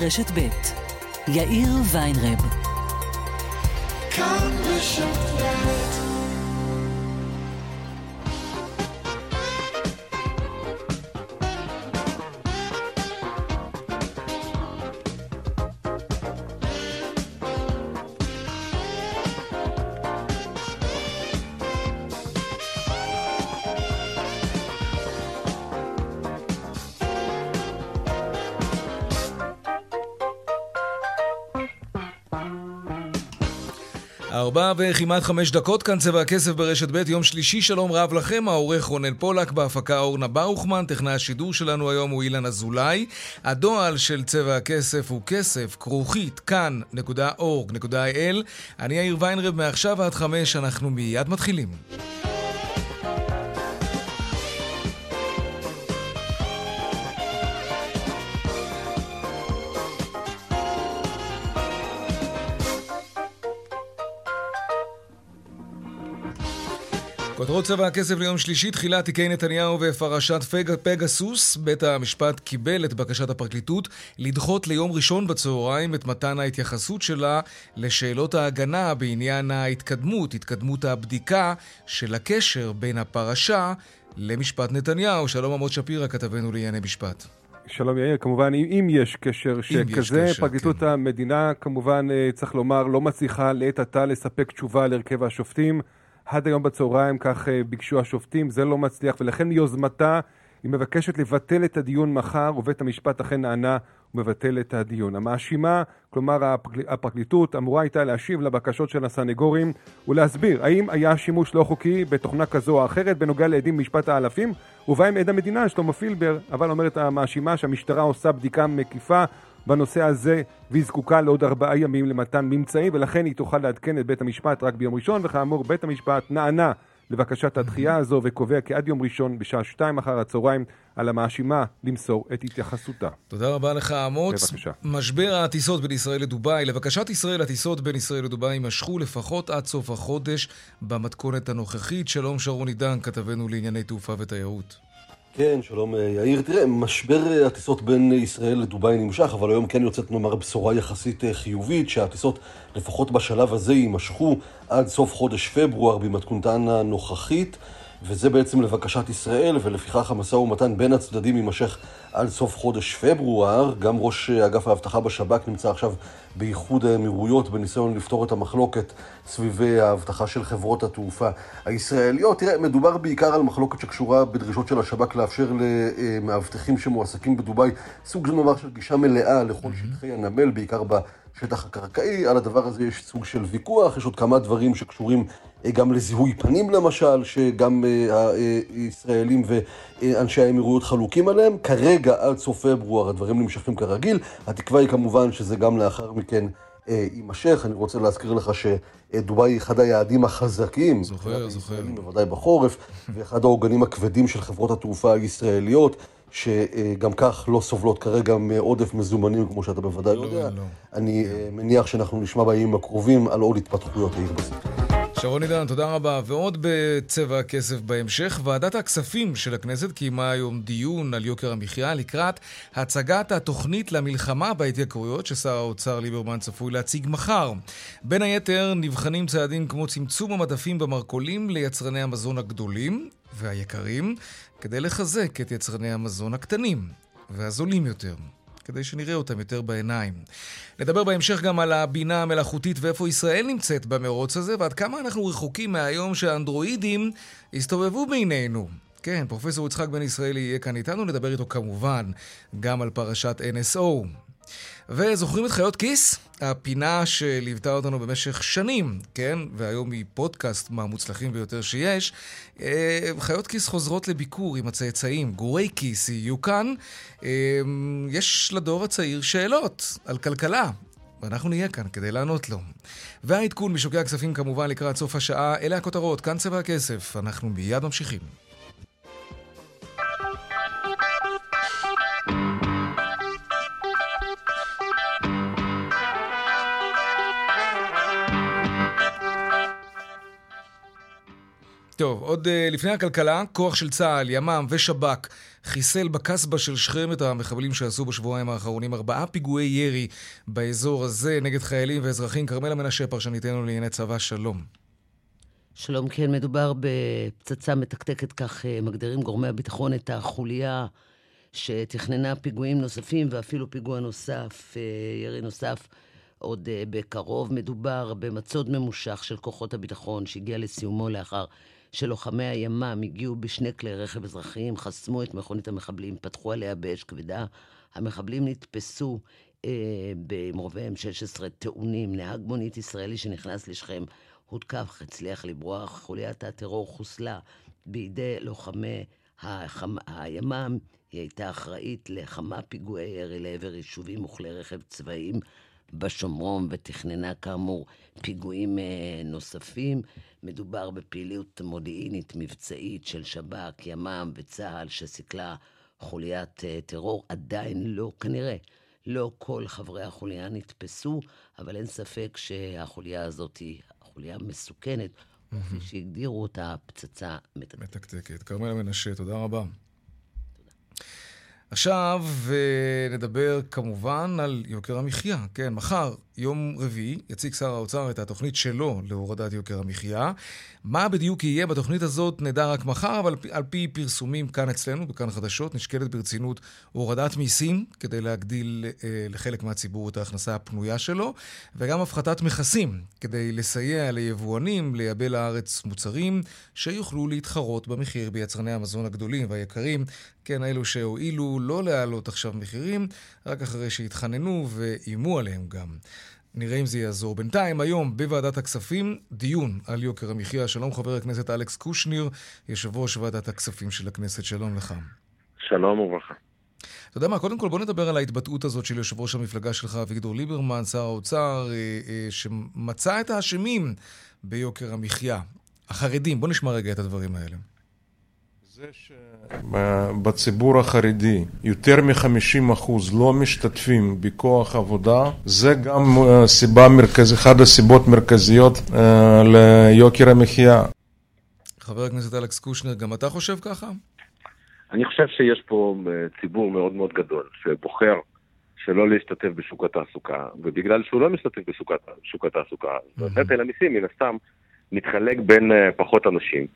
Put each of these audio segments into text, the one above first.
רשת ב' יאיר ויינרב. כאן רשת ארבע וכמעט חמש דקות, כאן צבע הכסף ברשת ב', יום שלישי, שלום רב לכם, העורך רונן פולק, בהפקה אורנה ברוכמן, טכנאי השידור שלנו היום הוא אילן אזולאי. הדועל של צבע הכסף הוא כסף, כרוכית, כאן.org.il. אני יאיר ויינרב, מעכשיו עד חמש, אנחנו מיד מתחילים. כותרות צבע הכסף ליום שלישי, תחילה תיקי נתניהו ופרשת פג, פגסוס. בית המשפט קיבל את בקשת הפרקליטות לדחות ליום ראשון בצהריים את מתן ההתייחסות שלה לשאלות ההגנה בעניין ההתקדמות, התקדמות הבדיקה של הקשר בין הפרשה למשפט נתניהו. שלום עמוד שפירא, כתבנו לענייני משפט. שלום יאיר, כמובן אם, אם יש קשר שכזה, פרקליטות כן. המדינה כמובן אה, צריך לומר לא מצליחה לעת עתה לספק תשובה להרכב השופטים. עד היום בצהריים, כך אה, ביקשו השופטים, זה לא מצליח, ולכן מיוזמתה היא מבקשת לבטל את הדיון מחר, ובית המשפט אכן נענה ומבטל את הדיון. המאשימה, כלומר הפרקל... הפרקליטות, אמורה הייתה להשיב לבקשות של הסנגורים ולהסביר האם היה שימוש לא חוקי בתוכנה כזו או אחרת בנוגע לעדים במשפט האלפים, ובהם עד המדינה שלמה פילבר, אבל אומרת המאשימה שהמשטרה עושה בדיקה מקיפה בנושא הזה, והיא זקוקה לעוד ארבעה ימים למתן ממצאים, ולכן היא תוכל לעדכן את בית המשפט רק ביום ראשון, וכאמור, בית המשפט נענה לבקשת הדחייה הזו, וקובע כי עד יום ראשון בשעה שתיים אחר הצהריים על המאשימה למסור את התייחסותה. תודה רבה לך, אמוץ. בבקשה. משבר הטיסות בין ישראל לדובאי. לבקשת ישראל, הטיסות בין ישראל לדובאי יימשכו לפחות עד סוף החודש במתכונת הנוכחית. שלום שרון עידן, כתבנו לענייני תעופה ותיירות. כן, שלום אה, יאיר. תראה, משבר אה, הטיסות בין ישראל לדובאי נמשך, אבל היום כן יוצאת נאמר בשורה יחסית אה, חיובית, שהטיסות לפחות בשלב הזה יימשכו עד סוף חודש פברואר במתכונתן הנוכחית. וזה בעצם לבקשת ישראל, ולפיכך המשא ומתן בין הצדדים יימשך עד סוף חודש פברואר. גם ראש אגף האבטחה בשב"כ נמצא עכשיו באיחוד האמירויות בניסיון לפתור את המחלוקת סביב האבטחה של חברות התעופה הישראליות. תראה, מדובר בעיקר על מחלוקת שקשורה בדרישות של השב"כ לאפשר למאבטחים שמועסקים בדובאי סוג של נאמר של גישה מלאה לכל שטחי הנמל, בעיקר ב... שטח הקרקעי, על הדבר הזה יש סוג של ויכוח, יש עוד כמה דברים שקשורים אה, גם לזיהוי פנים למשל, שגם אה, הישראלים ואנשי האמירויות חלוקים עליהם. כרגע, עד סוף פברואר, הדברים נמשכים כרגיל. התקווה היא כמובן שזה גם לאחר מכן אה, יימשך. אני רוצה להזכיר לך שדובאי היא אחד היעדים החזקים. זוכר, זוכר. בוודאי בחורף, ואחד העוגנים הכבדים של חברות התעופה הישראליות. שגם כך לא סובלות כרגע מעודף מזומנים, כמו שאתה בוודאי לא, יודע. לא. אני כן. מניח שאנחנו נשמע בימים הקרובים על עוד התפתחויות העיר בזה. שרון עידן, תודה רבה. ועוד בצבע הכסף בהמשך, ועדת הכספים של הכנסת קיימה היום דיון על יוקר המחיה לקראת הצגת התוכנית למלחמה בהתייקרויות ששר האוצר ליברמן צפוי להציג מחר. בין היתר נבחנים צעדים כמו צמצום המדפים במרכולים ליצרני המזון הגדולים והיקרים, כדי לחזק את יצרני המזון הקטנים והזולים יותר. כדי שנראה אותם יותר בעיניים. נדבר בהמשך גם על הבינה המלאכותית ואיפה ישראל נמצאת במרוץ הזה, ועד כמה אנחנו רחוקים מהיום שהאנדרואידים הסתובבו בינינו. כן, פרופסור יצחק בן ישראלי יהיה כאן איתנו, נדבר איתו כמובן גם על פרשת NSO. וזוכרים את חיות כיס? הפינה שליוותה אותנו במשך שנים, כן? והיום היא פודקאסט מהמוצלחים ביותר שיש. אה, חיות כיס חוזרות לביקור עם הצאצאים, גורי כיס יהיו כאן. אה, יש לדור הצעיר שאלות על כלכלה, ואנחנו נהיה כאן כדי לענות לו. והעדכון משוקי הכספים כמובן לקראת סוף השעה, אלה הכותרות, כאן צבע הכסף. אנחנו מיד ממשיכים. טוב, עוד uh, לפני הכלכלה, כוח של צה"ל, ימ"מ ושב"כ חיסל בקסבה של שכם את המחבלים שעשו בשבועיים האחרונים ארבעה פיגועי ירי באזור הזה נגד חיילים ואזרחים. כרמלה מנשה, פרשניתנו לענייני צבא, שלום. שלום, כן, מדובר בפצצה מתקתקת, כך אה, מגדירים גורמי הביטחון את החוליה שתכננה פיגועים נוספים ואפילו פיגוע נוסף, אה, ירי נוסף. עוד בקרוב מדובר במצוד ממושך של כוחות הביטחון שהגיע לסיומו לאחר שלוחמי הימ"מ הגיעו בשני כלי רכב אזרחיים, חסמו את מכונית המחבלים, פתחו עליה באש כבדה. המחבלים נתפסו uh, עם רובי M16 טעונים. נהג מונית ישראלי שנכנס לשכם הותקף, הצליח לברוח. חוליית הטרור חוסלה בידי לוחמי החמ... הימ"מ. היא הייתה אחראית לכמה פיגועי ירי לעבר יישובים וכלי רכב צבאיים. בשומרון ותכננה כאמור פיגועים אה, נוספים. מדובר בפעילות מודיעינית מבצעית של שב"כ, ימ"מ וצה"ל שסיכלה חוליית אה, טרור. עדיין לא, כנראה, לא כל חברי החוליה נתפסו, אבל אין ספק שהחוליה הזאת היא חוליה מסוכנת, כפי שהגדירו אותה פצצה מתקתקת. מתקתקת. כרמל מנשה, תודה רבה. עכשיו אה, נדבר כמובן על יוקר המחיה. כן, מחר, יום רביעי, יציג שר האוצר את התוכנית שלו להורדת יוקר המחיה. מה בדיוק יהיה בתוכנית הזאת נדע רק מחר, אבל על פי פרסומים כאן אצלנו, בכאן חדשות, נשקלת ברצינות הורדת מיסים כדי להגדיל אה, לחלק מהציבור את ההכנסה הפנויה שלו, וגם הפחתת מכסים כדי לסייע ליבואנים לייבא לארץ מוצרים שיוכלו להתחרות במחיר ביצרני המזון הגדולים והיקרים, כן, אלו שהואילו לא להעלות עכשיו מחירים, רק אחרי שהתחננו ואיימו עליהם גם. נראה אם זה יעזור. בינתיים, היום בוועדת הכספים, דיון על יוקר המחיה. שלום חבר הכנסת אלכס קושניר, יושב ראש ועדת הכספים של הכנסת. שלום לך. שלום וברכה. אתה יודע מה, קודם כל בוא נדבר על ההתבטאות הזאת של יושב ראש המפלגה שלך, אביגדור ליברמן, שר האוצר, אה, אה, שמצא את האשמים ביוקר המחיה. החרדים, בוא נשמע רגע את הדברים האלה. זה שבציבור החרדי יותר מ-50% לא משתתפים בכוח עבודה, זה גם אה, סיבה מרכזית, אחת הסיבות המרכזיות אה, ליוקר המחיה. חבר הכנסת אלכס קושנר, גם אתה חושב ככה? אני חושב שיש פה אה, ציבור מאוד מאוד גדול שבוחר שלא להשתתף בשוק התעסוקה, ובגלל שהוא לא משתתף בשוק התעסוקה, נטל המיסים מן הסתם מתחלק בין פחות אנשים.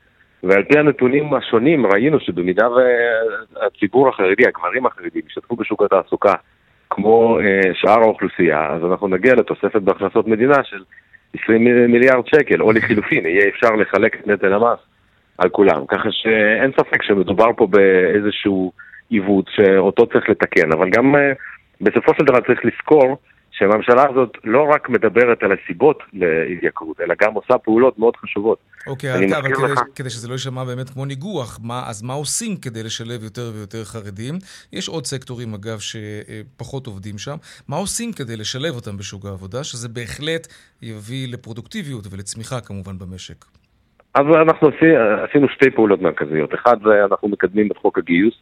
ועל פי הנתונים השונים ראינו שבמידה והציבור החרדי, הגברים החרדים, ישתתפו בשוק התעסוקה כמו uh, שאר האוכלוסייה, אז אנחנו נגיע לתוספת בהכנסות מדינה של 20 מיליארד שקל, או לחילופין, יהיה אפשר לחלק את נטל המס על כולם. ככה שאין ספק שמדובר פה באיזשהו עיוות שאותו צריך לתקן, אבל גם uh, בסופו של דבר צריך לזכור שהממשלה הזאת לא רק מדברת על הסיבות להתייקרות, אלא גם עושה פעולות מאוד חשובות. אוקיי, אבל אבל כדי, לך... כדי שזה לא יישמע באמת כמו ניגוח, מה, אז מה עושים כדי לשלב יותר ויותר חרדים? יש עוד סקטורים, אגב, שפחות עובדים שם. מה עושים כדי לשלב אותם בשוק העבודה, שזה בהחלט יביא לפרודוקטיביות ולצמיחה כמובן במשק? אז אנחנו עשינו שתי פעולות מרכזיות. אחד אנחנו מקדמים את חוק הגיוס.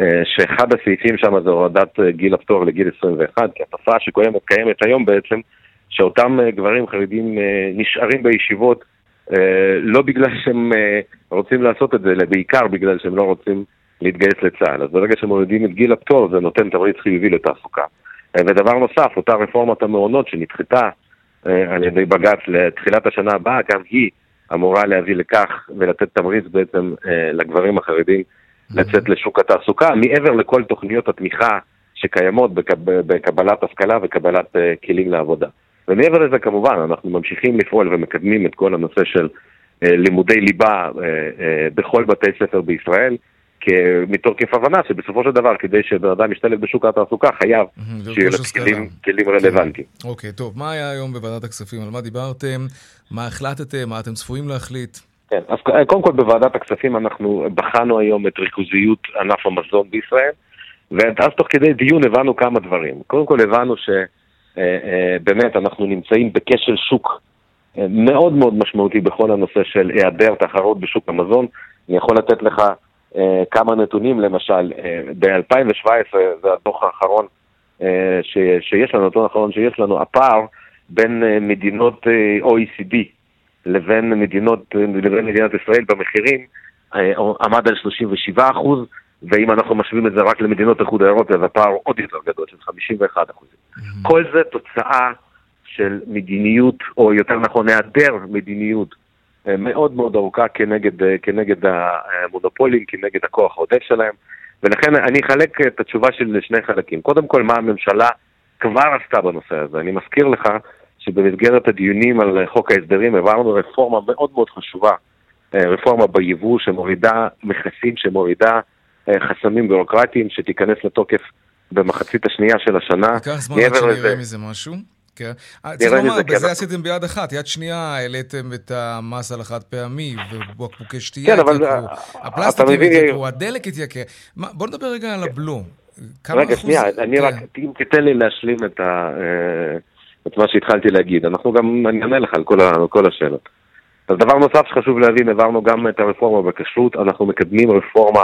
אה, שאחד הסעיפים שם זה הורדת אה, גיל הפטור לגיל 21, כי התופעה שקיימת קיימת היום בעצם, שאותם אה, גברים חרדים נשארים בישיבות לא בגלל שהם רוצים לעשות את זה, אלא בעיקר בגלל שהם לא רוצים להתגייס לצה"ל. אז ברגע שמורידים את גיל הפטור זה נותן תמריץ חיובי לתעסוקה. ודבר נוסף, אותה רפורמת המעונות שנדחתה על ידי בג"ץ לתחילת השנה הבאה, גם היא אמורה להביא לכך ולתת תמריץ בעצם לגברים החרדים לצאת לשוק התעסוקה, מעבר לכל תוכניות התמיכה שקיימות בקבלת השכלה וקבלת אה, כלים לעבודה. ומעבר לזה כמובן, אנחנו ממשיכים לפעול ומקדמים את כל הנושא של אה, לימודי ליבה אה, בכל בתי ספר בישראל, מתוקף הבנה שבסופו של דבר, כדי שבן אדם ישתלב בשוק התעסוקה, חייב שיהיו לו כלים, כלים רלוונטיים. אוקיי, טוב, מה היה היום בוועדת הכספים? על מה דיברתם? מה החלטתם? מה אתם צפויים להחליט? כן, אז קודם כל בוועדת הכספים אנחנו בחנו היום את ריכוזיות ענף המזון בישראל, ואז תוך כדי דיון הבנו כמה דברים. קודם כל הבנו שבאמת אה, אנחנו נמצאים בכשל שוק אה, מאוד מאוד משמעותי בכל הנושא של היעדר תחרות בשוק המזון. אני יכול לתת לך אה, כמה נתונים, למשל, ב-2017, זה הדוח האחרון שיש לנו, הדוח האחרון שיש לנו, הפער בין מדינות OECD לבין מדינות, לבין מדינת ישראל במחירים אה, עמד על 37 אחוז, ואם אנחנו משווים את זה רק למדינות איחוד האירופי, אז הפער עוד יותר גדול, של 51 אחוזים. Mm-hmm. כל זה תוצאה של מדיניות, או יותר נכון, היעדר מדיניות אה, מאוד מאוד ארוכה כנגד, אה, כנגד המונופולים, כנגד הכוח העודף שלהם, ולכן אני אחלק את התשובה של שני חלקים. קודם כל, מה הממשלה כבר עשתה בנושא הזה. אני מזכיר לך שבמסגרת הדיונים על חוק ההסדרים העברנו רפורמה מאוד מאוד חשובה, אה, רפורמה ביבוא שמורידה מכסים, שמורידה חסמים ביורוקרטיים, שתיכנס לתוקף במחצית השנייה של השנה. ייקח זמן עד שנראה מזה משהו. כן. אה, צריך לומר, בזה כן. עשיתם ביד אחת. יד שנייה העליתם את המס על החד פעמי, ובקבוקי שתייה כן, התייקרו, הפלסטיקים התייקרו, הדלק התייקר. בוא נדבר רגע על הבלו. רגע, שנייה, אני כן. רק, אם תיתן לי להשלים את אה, מה שהתחלתי להגיד. אנחנו גם, אני אענה לך על כל השאלות. אז דבר נוסף שחשוב להבין, העברנו גם את הרפורמה בכשרות, אנחנו מקדמים רפורמה,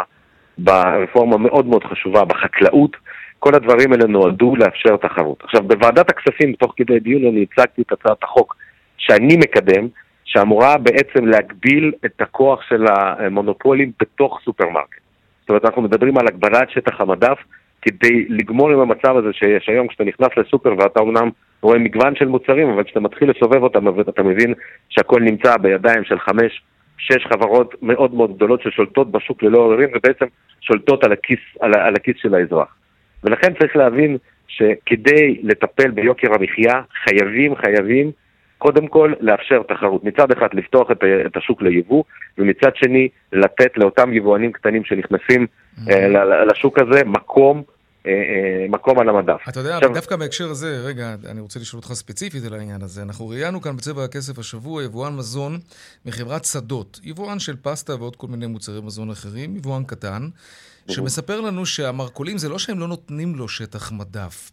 רפורמה מאוד מאוד חשובה בחקלאות. כל הדברים האלה נועדו לאפשר תחרות. עכשיו, בוועדת הכספים, תוך כדי דיון, אני הצגתי את הצעת החוק שאני מקדם, שאמורה בעצם להגביל את הכוח של המונופולים בתוך סופרמרקט. זאת אומרת, אנחנו מדברים על הגבלת שטח המדף כדי לגמור עם המצב הזה שיש היום כשאתה נכנס לסופר ואתה אומנם רואה מגוון של מוצרים, אבל כשאתה מתחיל לסובב אותם אתה מבין שהכל נמצא בידיים של חמש, שש חברות מאוד מאוד גדולות ששולטות בשוק ללא עוררין ובעצם שולטות על הכיס, על, על הכיס של האזרח. ולכן צריך להבין שכדי לטפל ביוקר המחיה, חייבים, חייבים, קודם כל לאפשר תחרות. מצד אחד לפתוח את, את השוק ליבוא, ומצד שני לתת לאותם יבואנים קטנים שנכנסים mm-hmm. uh, לשוק הזה מקום אה, אה, מקום על המדף. אתה יודע, עכשיו... דווקא בהקשר הזה, רגע, אני רוצה לשאול אותך ספציפית על העניין הזה. אנחנו ראיינו כאן בצבע הכסף השבוע יבואן מזון מחברת שדות, יבואן של פסטה ועוד כל מיני מוצרי מזון אחרים, יבואן קטן, שמספר לנו שהמרכולים זה לא שהם לא נותנים לו שטח מדף,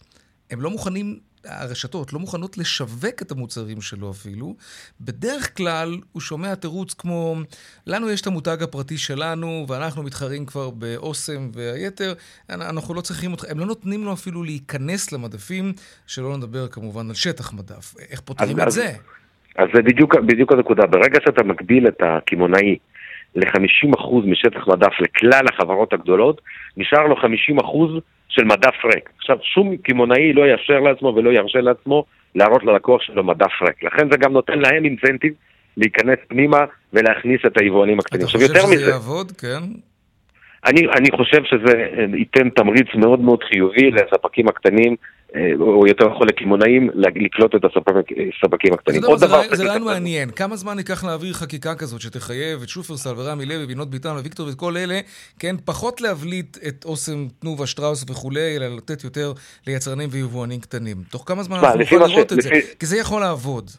הם לא מוכנים הרשתות לא מוכנות לשווק את המוצרים שלו אפילו. בדרך כלל הוא שומע תירוץ כמו, לנו יש את המותג הפרטי שלנו, ואנחנו מתחרים כבר באוסם והיתר, אנחנו לא צריכים אותך, הם לא נותנים לו אפילו להיכנס למדפים, שלא נדבר כמובן על שטח מדף. איך פותרים את זה? אז זה בדיוק, בדיוק הנקודה. ברגע שאתה מגביל את הקמעונאי ל-50% משטח מדף לכלל החברות הגדולות, נשאר לו 50% של מדף ריק. עכשיו, שום קמעונאי לא יאשר לעצמו ולא ירשה לעצמו להראות ללקוח שלו מדף ריק. לכן זה גם נותן להם אינסנטיב להיכנס פנימה ולהכניס את היבואנים הקטנים. אתה חושב שזה יעבוד? כן. אני, אני חושב שזה ייתן תמריץ מאוד מאוד חיובי לספקים הקטנים או יותר נכון לקמעונאים, לקלוט את הספקים הקטנים. עוד דבר... זה רעיון מעניין. כמה זמן ייקח להעביר חקיקה כזאת שתחייב את שופרסל ורמי לוי, בינות ביטן וויקטור ואת כל אלה, כן, פחות להבליט את אוסם, תנובה, שטראוס וכולי, אלא לתת יותר ליצרנים ויבואנים קטנים. תוך כמה זמן אנחנו יכולים לראות את זה? כי זה יכול לעבוד.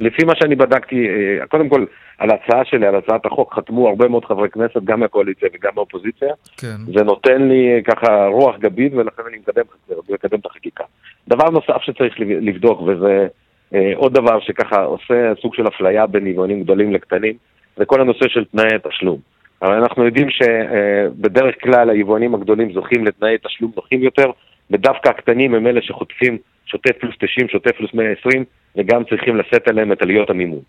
לפי מה שאני בדקתי, אה, קודם כל, על ההצעה שלי, על הצעת החוק, חתמו הרבה מאוד חברי כנסת, גם מהקואליציה וגם מהאופוזיציה. כן. זה נותן לי אה, ככה רוח גבית, ולכן אני מקדם, מקדם את החקיקה. דבר נוסף שצריך לבדוק, וזה אה, עוד דבר שככה עושה סוג של אפליה בין יבואנים גדולים לקטנים, זה כל הנושא של תנאי תשלום. אבל אנחנו יודעים שבדרך כלל היבואנים הגדולים זוכים לתנאי תשלום נוחים יותר, ודווקא הקטנים הם אלה שחוטפים שוטף פלוס 90, שוטף פלוס 120, וגם צריכים לשאת עליהם את עלויות המימון.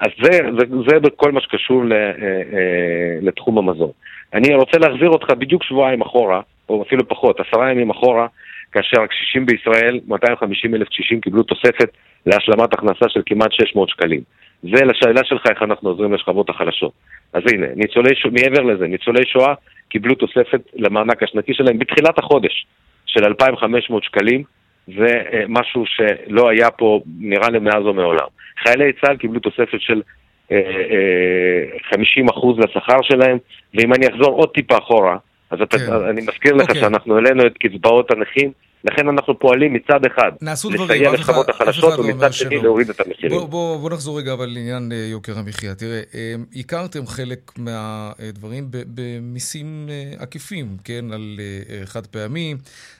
אז זה, זה, זה בכל מה שקשור ל, אה, אה, לתחום המזון. אני רוצה להחזיר אותך בדיוק שבועיים אחורה, או אפילו פחות, עשרה ימים אחורה, כאשר הקשישים בישראל, 250 אלף קשישים קיבלו תוספת להשלמת הכנסה של כמעט 600 שקלים. זה לשאלה שלך איך אנחנו עוזרים לשכבות החלשות. אז הנה, ניצולי שואה, מעבר לזה, ניצולי שואה קיבלו תוספת למענק השנתי שלהם בתחילת החודש של 2,500 שקלים, זה אה, משהו שלא היה פה, נראה לי, מאז ומעולם. חיילי צה"ל קיבלו תוספת של 50% אה, אה, לשכר שלהם, ואם אני אחזור עוד טיפה אחורה, אז אתה, כן. אני מזכיר לך. אוקיי. שאנחנו העלינו את קצבאות הנכים לכן אנחנו פועלים מצד אחד לסייע לשכבות החלשות ומצד שני להוריד את המחירים. בוא, בוא, בוא נחזור רגע אבל לעניין אה, יוקר המחיה. תראה, אה, הכרתם חלק מהדברים במיסים אה, עקיפים, כן, על חד פעמי,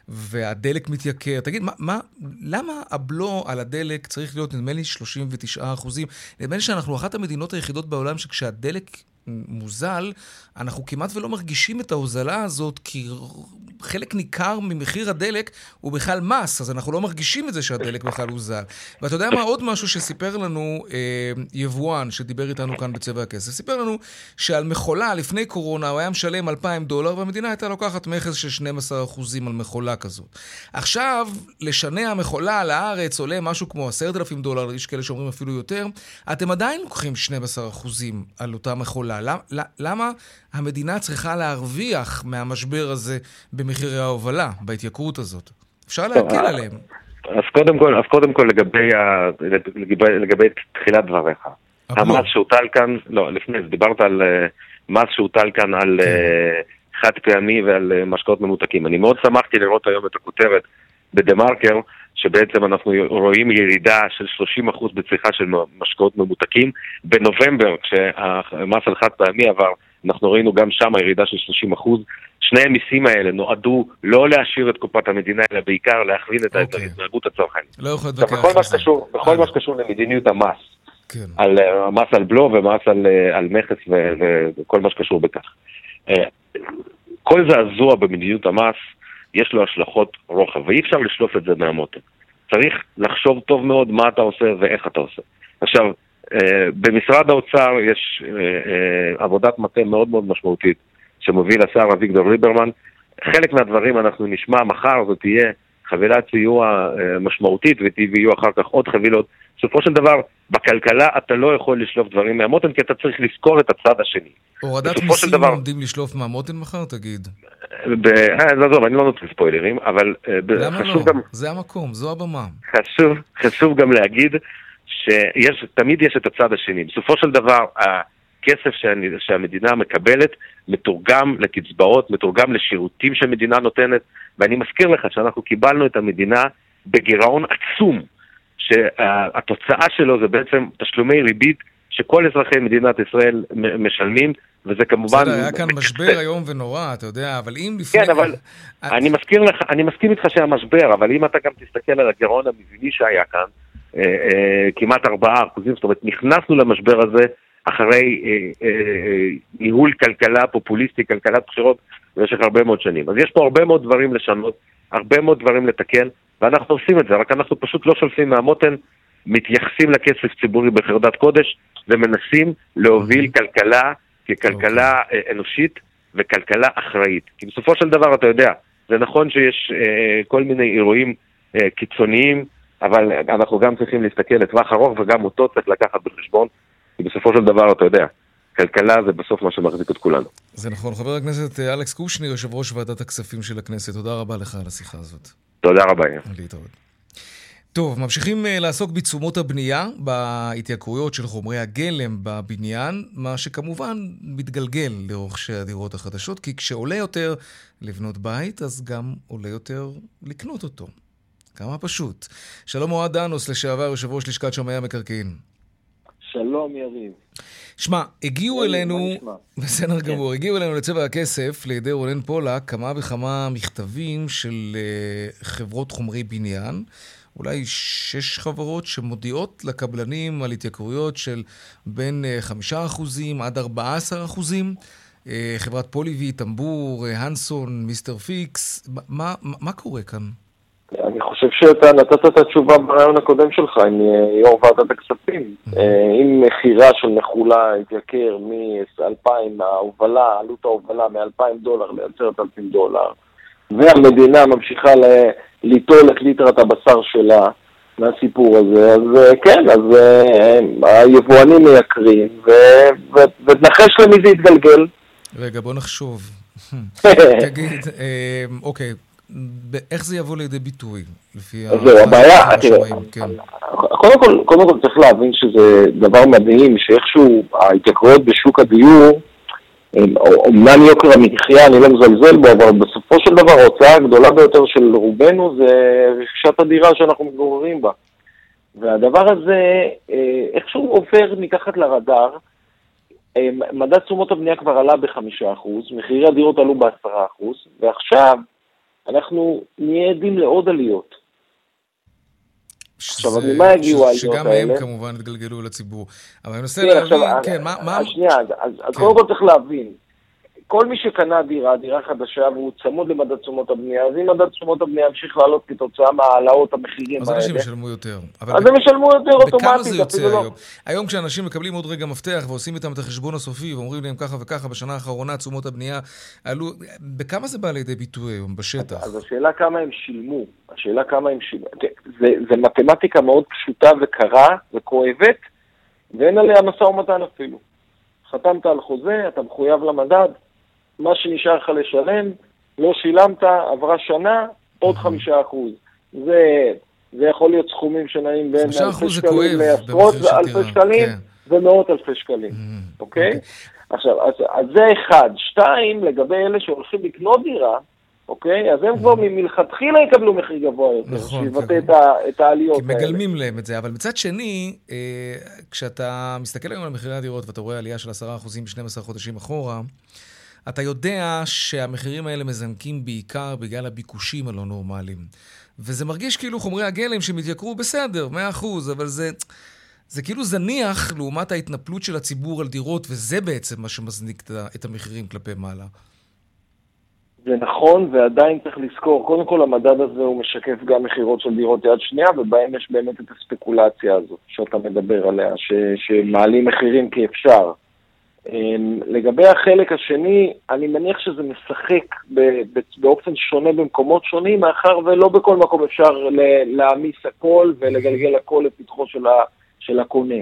והדלק מתייקר. תגיד, מה, מה, למה הבלו על הדלק צריך להיות, נדמה לי, 39 אחוזים? נדמה לי שאנחנו אחת המדינות היחידות בעולם שכשהדלק מוזל, אנחנו כמעט ולא מרגישים את ההוזלה הזאת, כי חלק ניכר ממחיר הדלק הוא בכלל מס, אז אנחנו לא מרגישים את זה שהדלק בכלל הוזל. ואתה יודע מה עוד משהו שסיפר לנו אה, יבואן שדיבר איתנו כאן בצבע הכסף? סיפר לנו שעל מכולה לפני קורונה הוא היה משלם 2,000 דולר, והמדינה הייתה לוקחת מכס של 12% על מכולה כזאת. עכשיו, לשנע מכולה לארץ עולה משהו כמו 10,000 דולר, יש כאלה שאומרים אפילו יותר, אתם עדיין לוקחים 12% על אותה מכולה. למה, למה המדינה צריכה להרוויח מהמשבר הזה במחירי ההובלה, בהתייקרות הזאת? אפשר להקל עליהם. אז קודם כל, אז קודם כל לגבי, ה, לגבי, לגבי תחילת דבריך. המס שהוטל כאן, לא, לפני זה, דיברת על uh, מס שהוטל כאן על כן. uh, חד פעמי ועל משקאות ממותקים. אני מאוד שמחתי לראות היום את הכותרת בדה מרקר, שבעצם אנחנו רואים ירידה של 30% בצריכה של משקאות ממותקים. בנובמבר, כשהמס על חד פעמי עבר, אנחנו ראינו גם שם ירידה של 30%. שני המיסים האלה נועדו לא להשאיר את קופת המדינה, אלא בעיקר להכווין את okay. אוקיי. ההתנהגות הצרכנית. לא יכול להתווכח בכל מה שקשור, בכל מה שקשור למדיניות המס, כן. על uh, מס על בלו ומס על, uh, על מכס וכל מה שקשור בכך. כל זעזוע במדיניות המס, יש לו השלכות רוחב, ואי אפשר לשלוף את זה מהמותן. צריך לחשוב טוב מאוד מה אתה עושה ואיך אתה עושה. עכשיו, במשרד האוצר יש עבודת מטה מאוד מאוד משמעותית שמוביל השר אביגדור ליברמן. חלק מהדברים אנחנו נשמע מחר, זאת תהיה חבילת סיוע משמעותית ויהיו אחר כך עוד חבילות. בסופו של דבר, בכלכלה אתה לא יכול לשלוף דברים מהמותן, כי אתה צריך לזכור את הצד השני. הורדת מיסים דבר... עומדים לשלוף מהמותן מחר, תגיד? ב... אה, עזוב, אני לא נותן ספוילרים, אבל... אה, למה לא? גם... זה המקום, זו הבמה. חשוב, חשוב גם להגיד שתמיד יש את הצד השני. בסופו של דבר, הכסף שאני, שהמדינה מקבלת מתורגם לקצבאות, מתורגם לשירותים שהמדינה נותנת, ואני מזכיר לך שאנחנו קיבלנו את המדינה בגירעון עצום. שהתוצאה שלו זה בעצם תשלומי ריבית שכל אזרחי מדינת ישראל משלמים, וזה כמובן... בסדר, היה כאן משבר איום ונורא, אתה יודע, אבל אם לפני... כן, אבל אני מזכיר לך, אני מסכים איתך שהיה משבר, אבל אם אתה גם תסתכל על הגירעון המבני שהיה כאן, אה, אה, כמעט 4 אחוזים, זאת אומרת, נכנסנו למשבר הזה אחרי אה, ניהול כלכלה פופוליסטי, כלכלת בחירות, במשך הרבה מאוד שנים. אז יש פה הרבה מאוד דברים לשנות, הרבה מאוד דברים לתקן, ואנחנו עושים את זה, רק אנחנו פשוט לא שולפים מהמותן, מתייחסים לכסף ציבורי בחרדת קודש ומנסים להוביל אוקיי. כלכלה ככלכלה. אוקיי. אנושית וכלכלה אחראית. כי בסופו של דבר, אתה יודע, זה נכון שיש אה, כל מיני אירועים אה, קיצוניים, אבל אנחנו גם צריכים להסתכל לטווח ארוך וגם אותו צריך לקחת בחשבון, כי בסופו של דבר, אתה יודע, כלכלה זה בסוף מה שמחזיק את כולנו. זה נכון. חבר הכנסת אה, אלכס קושניר, יושב ראש ועדת הכספים של הכנסת, תודה רבה לך על השיחה הזאת. תודה רבה. להתראות. טוב, ממשיכים אה, לעסוק בתשומות הבנייה, בהתייקרויות של חומרי הגלם בבניין, מה שכמובן מתגלגל לרוכשי הדירות החדשות, כי כשעולה יותר לבנות בית, אז גם עולה יותר לקנות אותו. כמה פשוט. שלום אוהד דנוס, לשעבר יושב ראש לשכת שמאי המקרקעין. שלום יריב. שמע, הגיעו אלינו, בסדר כן. גמור, הגיעו אלינו לצבע הכסף, לידי רונן פולק, כמה וכמה מכתבים של uh, חברות חומרי בניין, אולי שש חברות שמודיעות לקבלנים על התייקרויות של בין uh, חמישה אחוזים עד ארבעה עשר אחוזים. Uh, חברת פוליביד, טמבור, הנסון, מיסטר פיקס, מה, מה, מה קורה כאן? חושב שאתה נתת את התשובה ברעיון הקודם שלך עם אה, יו"ר ועדת הכספים. אה, אם מכירה של מכולה התייקר מ-2,000, ההובלה, עלות ההובלה מ-2,000 דולר ל-10,000 דולר, והמדינה ממשיכה ליטול את ליטרת הבשר שלה מהסיפור הזה, אז אה, כן, אז היבואנים מייקרים, ותנחש למי זה יתגלגל. רגע, בוא נחשוב. תגיד, אוקיי, איך זה יבוא לידי ביטוי, לפי זהו, הבעיה, תראה, כן. קודם כל, קודם כל צריך להבין שזה דבר מדהים, שאיכשהו ההתייקרויות בשוק הדיור, אומנם יוקר המחיה, אני לא מזלזל בו, אבל בסופו של דבר ההוצאה הגדולה ביותר של רובנו זה רכישת הדירה שאנחנו מתגוררים בה. והדבר הזה אה, איכשהו עובר מתחת לרדאר. אה, מדד תשומות הבנייה כבר עלה בחמישה אחוז, מחירי הדירות עלו בעשרה אחוז, ועכשיו אנחנו נהיה עדים לעוד עליות. עכשיו, אז ממה הגיעו העליות האלה? שגם הם כמובן התגלגלו לציבור. אבל אני מנסה להבין, כן, מה... שנייה, אז כן. קודם כל צריך להבין. כל מי שקנה דירה, דירה חדשה, והוא צמוד למדד תשומות הבנייה, אז אם מדד תשומות הבנייה ימשיך לעלות כתוצאה מהעלאות המחירים האלה... אז אנשים ישלמו יותר. אז הם ישלמו יותר אוטומטית, בכמה זה יוצא לא- היום? היום כשאנשים מקבלים עוד רגע מפתח ועושים איתם את החשבון הסופי ואומרים להם ככה וככה, בשנה האחרונה תשומות הבנייה עלו, בכמה זה בא לידי ביטוי היום בשטח? אז השאלה כמה הם שילמו. השאלה כמה הם שילמו. זה, זה מתמטיקה מאוד פשוטה וקרה וכואבת, ואין עליה משא ומתן אפילו. חתמת על חוזה, אתה מחויב למדד, מה שנשאר לך לשלם, לא שילמת, עברה שנה, עוד חמישה אחוז. זה, זה יכול להיות סכומים שנעים בין אלפי שקלים לעשרות אלפי שקלים כן. ומאות אלפי שקלים, mm-hmm. אוקיי? אוקיי? עכשיו, אז, אז זה אחד. שתיים, לגבי אלה שהולכים לקנות דירה, אוקיי? אז הם כבר mm-hmm. מלכתחילה יקבלו מחיר גבוה יותר, נכון, שיבטא את, ה, את העליות האלה. כי מגלמים להם את זה, אבל מצד שני, אה, כשאתה מסתכל היום על מחירי הדירות ואתה רואה עלייה של 10% ב-12 חודשים אחורה, אתה יודע שהמחירים האלה מזנקים בעיקר בגלל הביקושים הלא נורמליים. וזה מרגיש כאילו חומרי הגלם שהם התייקרו בסדר, 100%, אבל זה, זה כאילו זניח לעומת ההתנפלות של הציבור על דירות, וזה בעצם מה שמזניק את המחירים כלפי מעלה. זה נכון, ועדיין צריך לזכור, קודם כל המדד הזה הוא משקף גם מכירות של דירות יד שנייה, ובהם יש באמת את הספקולציה הזאת שאתה מדבר עליה, ש, שמעלים מחירים כי אפשר. אמ, לגבי החלק השני, אני מניח שזה משחק באופן שונה במקומות שונים, מאחר ולא בכל מקום אפשר להעמיס הכל ולגלגל הכל לפתחו של, ה, של הקונה.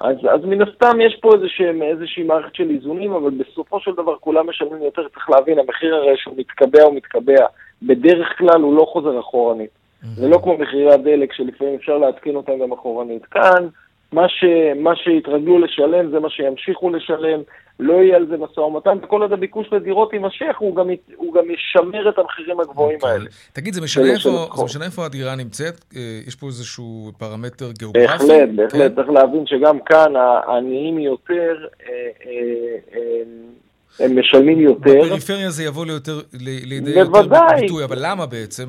אז, אז מן הסתם יש פה איזושה, איזושהי מערכת של איזונים, אבל בסופו של דבר כולם משלמים יותר, צריך להבין, המחיר הרי שהוא מתקבע הוא מתקבע, בדרך כלל הוא לא חוזר אחורנית. זה לא כמו מחירי הדלק שלפעמים אפשר להתקין אותם גם אחורנית. כאן, מה, ש, מה שהתרגלו לשלם זה מה שימשיכו לשלם, לא יהיה על זה משא ומתן, וכל עוד הביקוש לדירות יימשך, הוא גם, הוא גם ישמר את המחירים הגבוהים. אוקיי. האלה. תגיד, זה משנה, איפה, זה משנה איפה הדירה נמצאת? אה, יש פה איזשהו פרמטר גיאוגרפי? בהחלט, בהחלט. כן? צריך להבין שגם כאן העניים יותר, אה, אה, הם משלמים יותר. בפריפריה זה יבוא ליותר, לידי יותר ביטוי, אבל למה בעצם?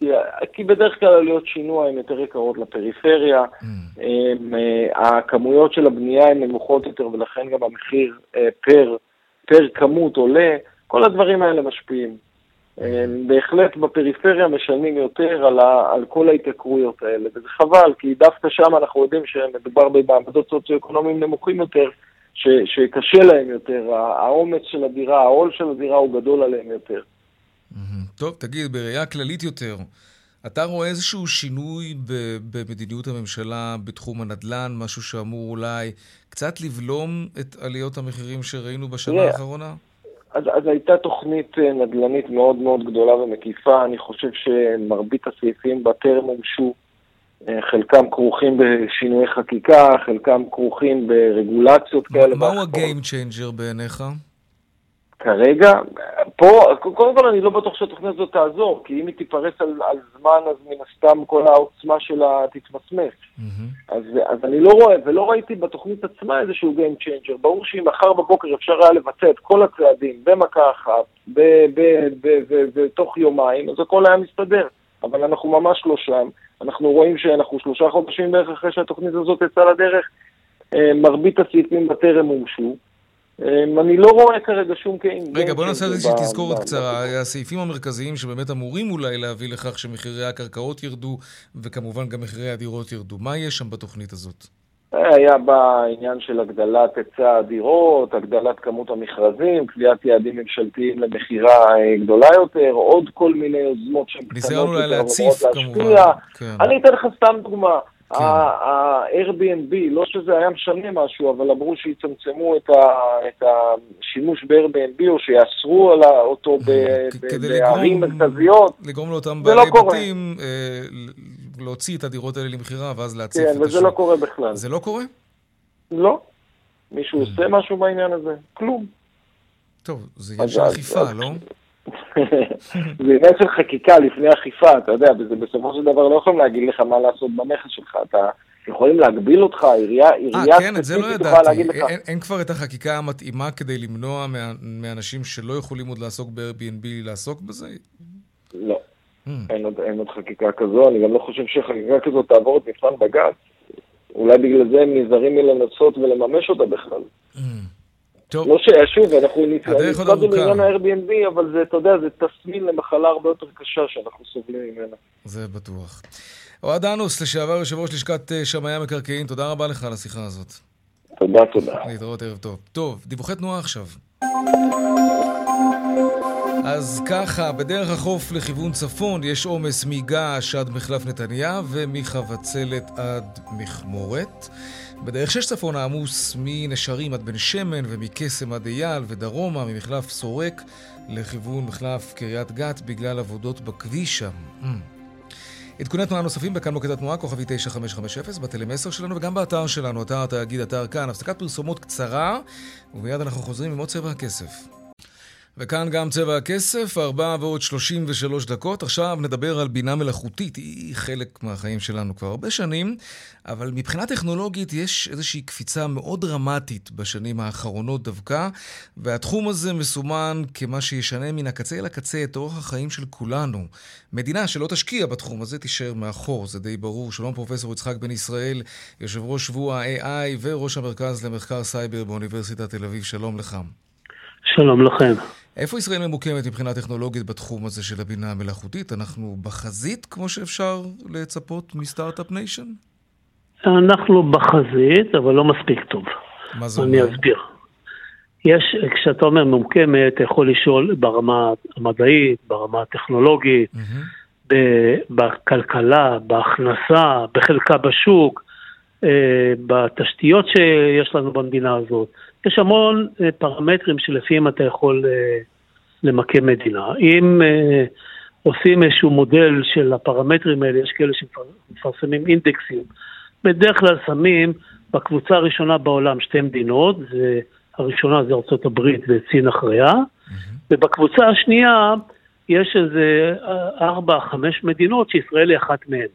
כי, כי בדרך כלל עלויות שינוע הן יותר יקרות לפריפריה, mm. הם, אה, הכמויות של הבנייה הן נמוכות יותר ולכן גם המחיר אה, פר, פר כמות עולה, כל הדברים האלה משפיעים. Mm. בהחלט בפריפריה משלמים יותר על, ה, על כל ההתייקרויות האלה, וזה חבל, כי דווקא שם אנחנו יודעים שמדובר במעמדות סוציו-אקונומיים נמוכים יותר, ש, שקשה להם יותר, האומץ של הדירה, העול של הדירה הוא גדול עליהם יותר. טוב, תגיד, בראייה כללית יותר, אתה רואה איזשהו שינוי במדיניות הממשלה בתחום הנדל"ן, משהו שאמור אולי קצת לבלום את עליות המחירים שראינו בשנה האחרונה? אז, אז הייתה תוכנית אה, נדל"נית מאוד מאוד גדולה ומקיפה, אני חושב שמרבית הסעיפים בה טרם הומשו, אה, חלקם כרוכים בשינויי חקיקה, חלקם כרוכים ברגולציות כאלה. מהו ה-game changer בעיניך? כרגע, פה, קודם כל אני לא בטוח שהתוכנית הזאת תעזור, כי אם היא תיפרס על, על זמן, אז מן הסתם כל העוצמה שלה תתמסמס. Mm-hmm. אז, אז אני לא רואה, ולא ראיתי בתוכנית עצמה איזשהו Game Changer. ברור שאם מחר בבוקר אפשר היה לבצע את כל הצעדים במכה אחת, בתוך יומיים, אז הכל היה מסתדר. אבל אנחנו ממש לא שם. אנחנו רואים שאנחנו שלושה חודשים בערך אחרי שהתוכנית הזאת יצאה לדרך, אה, מרבית הסעיפים בטרם הומשו. אמ, אני לא רואה כרגע שום קיים. רגע, בוא נעשה איזושהי תזכורת קצרה. הסעיפים המרכזיים שבאמת אמורים אולי להביא לכך שמחירי הקרקעות ירדו, וכמובן גם מחירי הדירות ירדו. מה יש שם בתוכנית הזאת? היה בה עניין של הגדלת היצע הדירות, הגדלת כמות המכרזים, קביעת יעדים ממשלתיים למכירה אה, גדולה יותר, עוד כל מיני יוזמות שהן קטנות יותר, אולי להציף כמובן. כן. אני אתן לך סתם דוגמה. כן. ה-Airbnb, לא שזה היה משנה משהו, אבל אמרו שיצמצמו את, ה, את השימוש ב-Airbnb או שיאסרו על אותו בערים מרכזיות. לגרום לאותם בעלי לא בתים אה, להוציא את הדירות האלה למכירה ואז להציף כן, את השוק. כן, וזה לא קורה בכלל. זה לא קורה? לא. מישהו עושה משהו בעניין הזה? כלום. טוב, זה עניין של אכיפה, לא? זה עניין של חקיקה לפני אכיפה, אתה יודע, וזה בסופו של דבר לא יכולים להגיד לך מה לעשות בנכס שלך, אתה... יכולים להגביל אותך, עירייה, אה, עירייה כן, את זה לא ידעתי. אין, אין כבר את החקיקה המתאימה כדי למנוע מאנשים שלא יכולים עוד לעסוק ב-Airbnb לעסוק בזה? לא. Mm. אין, עוד, אין עוד חקיקה כזו, אני גם לא חושב שחקיקה כזו תעבור את מבחן בג"ץ. אולי בגלל זה הם נזהרים מלנסות ולממש אותה בכלל. Mm. טוב. לא ששוב, אנחנו נצטרדנו לעניין ה-Airbnb, אבל זה, אתה יודע, זה תסמין למחלה הרבה יותר קשה שאנחנו סובלים ממנה. זה בטוח. אוהד אנוס, לשעבר יושב ראש לשכת אה, שמאי המקרקעין, תודה רבה לך על השיחה הזאת. תודה, תודה. להתראות ערב טוב. טוב, דיווחי תנועה עכשיו. אז ככה, בדרך החוף לכיוון צפון יש עומס מגעש עד מחלף נתניה ומחבצלת עד מכמורת. בדרך שש צפון העמוס מנשרים עד בן שמן ומקסם עד אייל ודרומה ממחלף סורק לכיוון מחלף קריית גת בגלל עבודות בכביש שם. Mm. עדכוני תנועה נוספים בכאן מוקד התנועה, כוכבי 9550, בטלמסר שלנו וגם באתר שלנו, אתר התאגיד, אתר כאן. הפסקת פרסומות קצרה, ומיד אנחנו חוזרים עם עוד צבע הכסף. וכאן גם צבע הכסף, 4 ועוד 33 דקות. עכשיו נדבר על בינה מלאכותית. היא חלק מהחיים שלנו כבר הרבה שנים, אבל מבחינה טכנולוגית יש איזושהי קפיצה מאוד דרמטית בשנים האחרונות דווקא, והתחום הזה מסומן כמה שישנה מן הקצה אל הקצה את אורח החיים של כולנו. מדינה שלא תשקיע בתחום הזה תישאר מאחור, זה די ברור. שלום פרופסור יצחק בן ישראל, יושב ראש שבוע ה-AI וראש המרכז למחקר סייבר באוניברסיטת תל אביב. שלום לך. שלום לכם. איפה ישראל ממוקמת מבחינה טכנולוגית בתחום הזה של הבינה המלאכותית? אנחנו בחזית, כמו שאפשר לצפות מ start-up nation? אנחנו בחזית, אבל לא מספיק טוב. מה זה אומר? אני אסביר. יש, כשאתה אומר ממוקמת, אתה יכול לשאול ברמה המדעית, ברמה הטכנולוגית, mm-hmm. בכלכלה, בהכנסה, בחלקה בשוק, אה, בתשתיות שיש לנו במדינה הזאת. יש המון אה, פרמטרים שלפיהם אתה יכול אה, למקם מדינה. אם עושים איזשהו מודל של הפרמטרים האלה, יש כאלה שמפרסמים אינדקסים, בדרך כלל שמים בקבוצה הראשונה בעולם שתי מדינות, זה, הראשונה זה ארה"ב וסין אחריה, mm-hmm. ובקבוצה השנייה יש איזה ארבע, חמש מדינות שישראל היא אחת מהן.